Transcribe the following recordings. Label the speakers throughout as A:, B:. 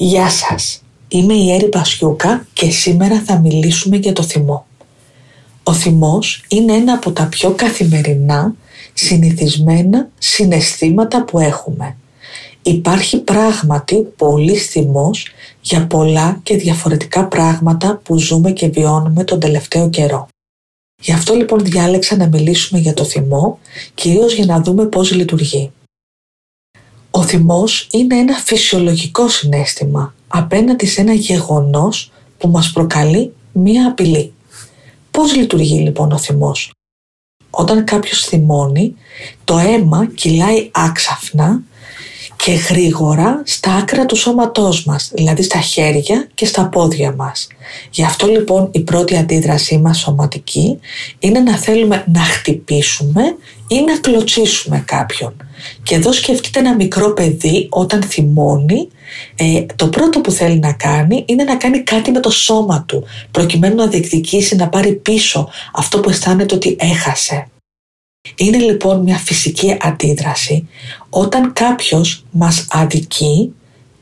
A: Γεια σας, είμαι η Έρη Πασιούκα και σήμερα θα μιλήσουμε για το θυμό. Ο θυμός είναι ένα από τα πιο καθημερινά συνηθισμένα συναισθήματα που έχουμε. Υπάρχει πράγματι πολύ θυμός για πολλά και διαφορετικά πράγματα που ζούμε και βιώνουμε τον τελευταίο καιρό. Γι' αυτό λοιπόν διάλεξα να μιλήσουμε για το θυμό, κυρίως για να δούμε πώς λειτουργεί. Ο θυμός είναι ένα φυσιολογικό συνέστημα απέναντι σε ένα γεγονός που μας προκαλεί μία απειλή. Πώς λειτουργεί λοιπόν ο θυμός; Όταν κάποιος θυμώνει, το αίμα κυλάει άξαφνα και γρήγορα στα άκρα του σώματός μας, δηλαδή στα χέρια και στα πόδια μας. Γι' αυτό λοιπόν η πρώτη αντίδρασή μας σωματική είναι να θέλουμε να χτυπήσουμε ή να κλωτσίσουμε κάποιον. Και εδώ σκεφτείτε ένα μικρό παιδί όταν θυμώνει, ε, το πρώτο που θέλει να κάνει είναι να κάνει κάτι με το σώμα του, προκειμένου να διεκδικήσει, να πάρει πίσω αυτό που αισθάνεται ότι έχασε. Είναι λοιπόν μια φυσική αντίδραση όταν κάποιος μας αδικεί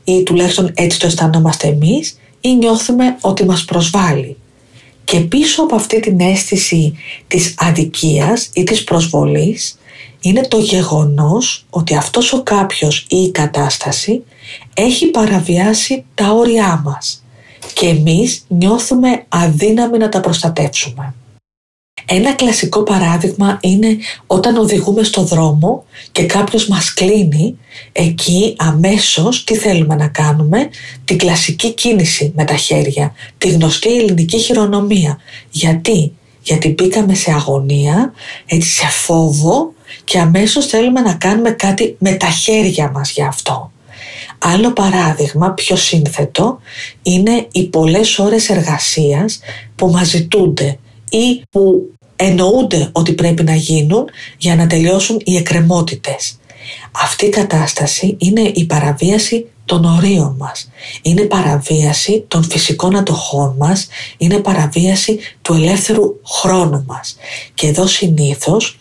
A: ή τουλάχιστον έτσι το αισθανόμαστε εμείς ή νιώθουμε ότι μας προσβάλλει. Και πίσω από αυτή την αίσθηση της αδικίας ή της προσβολής είναι το γεγονός ότι αυτός ο κάποιος ή η κατάσταση έχει παραβιάσει τα όρια μας και εμείς νιώθουμε αδύναμοι να τα προστατεύσουμε. Ένα κλασικό παράδειγμα είναι όταν οδηγούμε στο δρόμο και κάποιος μας κλείνει, εκεί αμέσως τι θέλουμε να κάνουμε, την κλασική κίνηση με τα χέρια, τη γνωστή ελληνική χειρονομία. Γιατί, γιατί μπήκαμε σε αγωνία, έτσι σε φόβο και αμέσως θέλουμε να κάνουμε κάτι με τα χέρια μας για αυτό. Άλλο παράδειγμα, πιο σύνθετο, είναι οι πολλές ώρες εργασίας που μας ζητούνται ή που εννοούνται ότι πρέπει να γίνουν για να τελειώσουν οι εκκρεμότητες. Αυτή η κατάσταση είναι η παραβίαση των ορίων μας. Είναι παραβίαση των φυσικών αντοχών μας, είναι παραβίαση του ελεύθερου χρόνου μας. Και εδώ συνήθως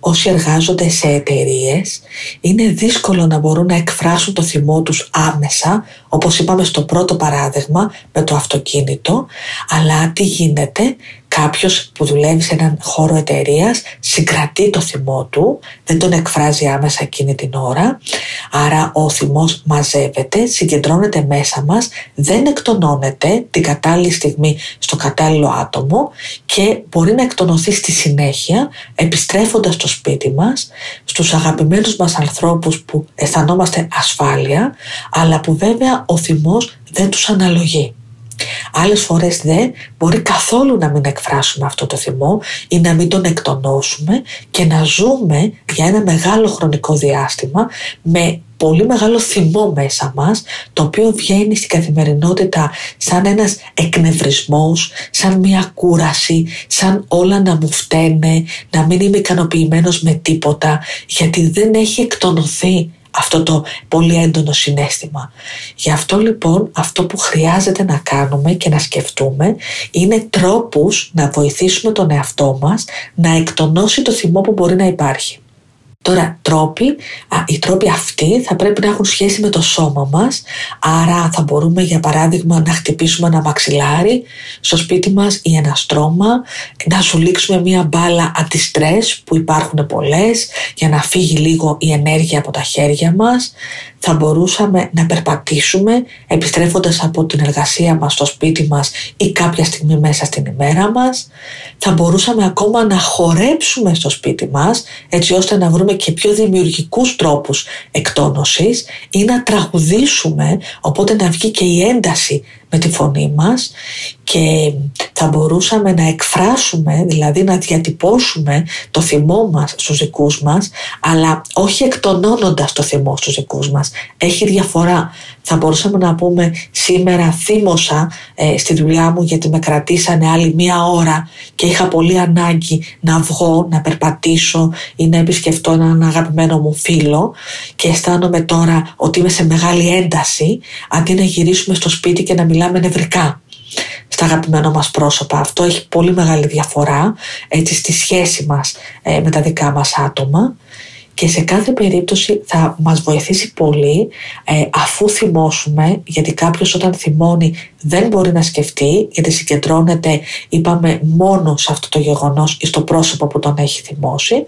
A: όσοι εργάζονται σε εταιρείες είναι δύσκολο να μπορούν να εκφράσουν το θυμό τους άμεσα, όπως είπαμε στο πρώτο παράδειγμα με το αυτοκίνητο, αλλά τι γίνεται, κάποιος που δουλεύει σε έναν χώρο εταιρείας συγκρατεί το θυμό του, δεν τον εκφράζει άμεσα εκείνη την ώρα, άρα ο θυμός μαζεύεται, συγκεντρώνεται μέσα μας, δεν εκτονώνεται την κατάλληλη στιγμή στο κατάλληλο άτομο και μπορεί να εκτονωθεί στη συνέχεια επιστρέφοντας στο σπίτι μας, στους αγαπημένους μας ανθρώπους που αισθανόμαστε ασφάλεια, αλλά που βέβαια ο θυμός δεν τους αναλογεί. Άλλες φορές δεν μπορεί καθόλου να μην εκφράσουμε αυτό το θυμό ή να μην τον εκτονώσουμε και να ζούμε για ένα μεγάλο χρονικό διάστημα με πολύ μεγάλο θυμό μέσα μας το οποίο βγαίνει στην καθημερινότητα σαν ένας εκνευρισμός, σαν μια κούραση, σαν όλα να μου φταίνε, να μην είμαι ικανοποιημένος με τίποτα γιατί δεν έχει εκτονωθεί αυτό το πολύ έντονο συνέστημα. Γι' αυτό λοιπόν αυτό που χρειάζεται να κάνουμε και να σκεφτούμε είναι τρόπους να βοηθήσουμε τον εαυτό μας να εκτονώσει το θυμό που μπορεί να υπάρχει. Τώρα, τρόποι, α, οι τρόποι αυτοί θα πρέπει να έχουν σχέση με το σώμα μας, άρα θα μπορούμε για παράδειγμα να χτυπήσουμε ένα μαξιλάρι στο σπίτι μας ή ένα στρώμα, να σου λήξουμε μια μπάλα αντιστρες που υπάρχουν πολλές για να φύγει λίγο η ενέργεια από τα χέρια μας, θα μπορούσαμε να περπατήσουμε επιστρέφοντας από την εργασία μας στο σπίτι μας ή κάποια στιγμή μέσα στην ημέρα μας. Θα μπορούσαμε ακόμα να χορέψουμε στο σπίτι μας έτσι ώστε να βρούμε και πιο δημιουργικούς τρόπους εκτόνωσης ή να τραγουδήσουμε οπότε να βγει και η ένταση με τη φωνή μας και θα μπορούσαμε να εκφράσουμε, δηλαδή να διατυπώσουμε το θυμό μας στους δικούς μας, αλλά όχι εκτονώνοντας το θυμό στους δικούς μας. Έχει διαφορά. Θα μπορούσαμε να πούμε σήμερα θύμωσα ε, στη δουλειά μου γιατί με κρατήσανε άλλη μία ώρα και είχα πολύ ανάγκη να βγω, να περπατήσω ή να επισκεφτώ έναν αγαπημένο μου φίλο και αισθάνομαι τώρα ότι είμαι σε μεγάλη ένταση αντί να γυρίσουμε στο σπίτι και να μιλάμε νευρικά στα αγαπημένα μας πρόσωπα. Αυτό έχει πολύ μεγάλη διαφορά έτσι, στη σχέση μας ε, με τα δικά μας άτομα. Και και σε κάθε περίπτωση θα μας βοηθήσει πολύ ε, αφού θυμώσουμε γιατί κάποιος όταν θυμώνει δεν μπορεί να σκεφτεί γιατί συγκεντρώνεται είπαμε μόνο σε αυτό το γεγονός ή στο πρόσωπο που τον έχει θυμώσει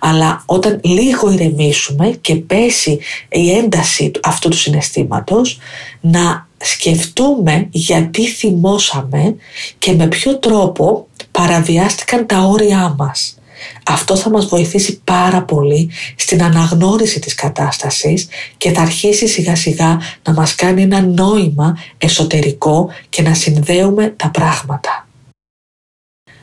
A: αλλά όταν λίγο ηρεμήσουμε και πέσει η ένταση αυτού του συναισθήματος να σκεφτούμε γιατί θυμώσαμε και με ποιο τρόπο παραβιάστηκαν τα όρια μας. Αυτό θα μας βοηθήσει πάρα πολύ στην αναγνώριση της κατάστασης και θα αρχίσει σιγά σιγά να μας κάνει ένα νόημα εσωτερικό και να συνδέουμε τα πράγματα.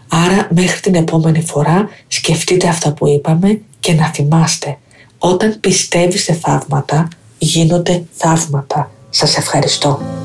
A: Άρα μέχρι την επόμενη φορά σκεφτείτε αυτά που είπαμε και να θυμάστε όταν πιστεύεις σε θαύματα γίνονται θαύματα. Σας ευχαριστώ.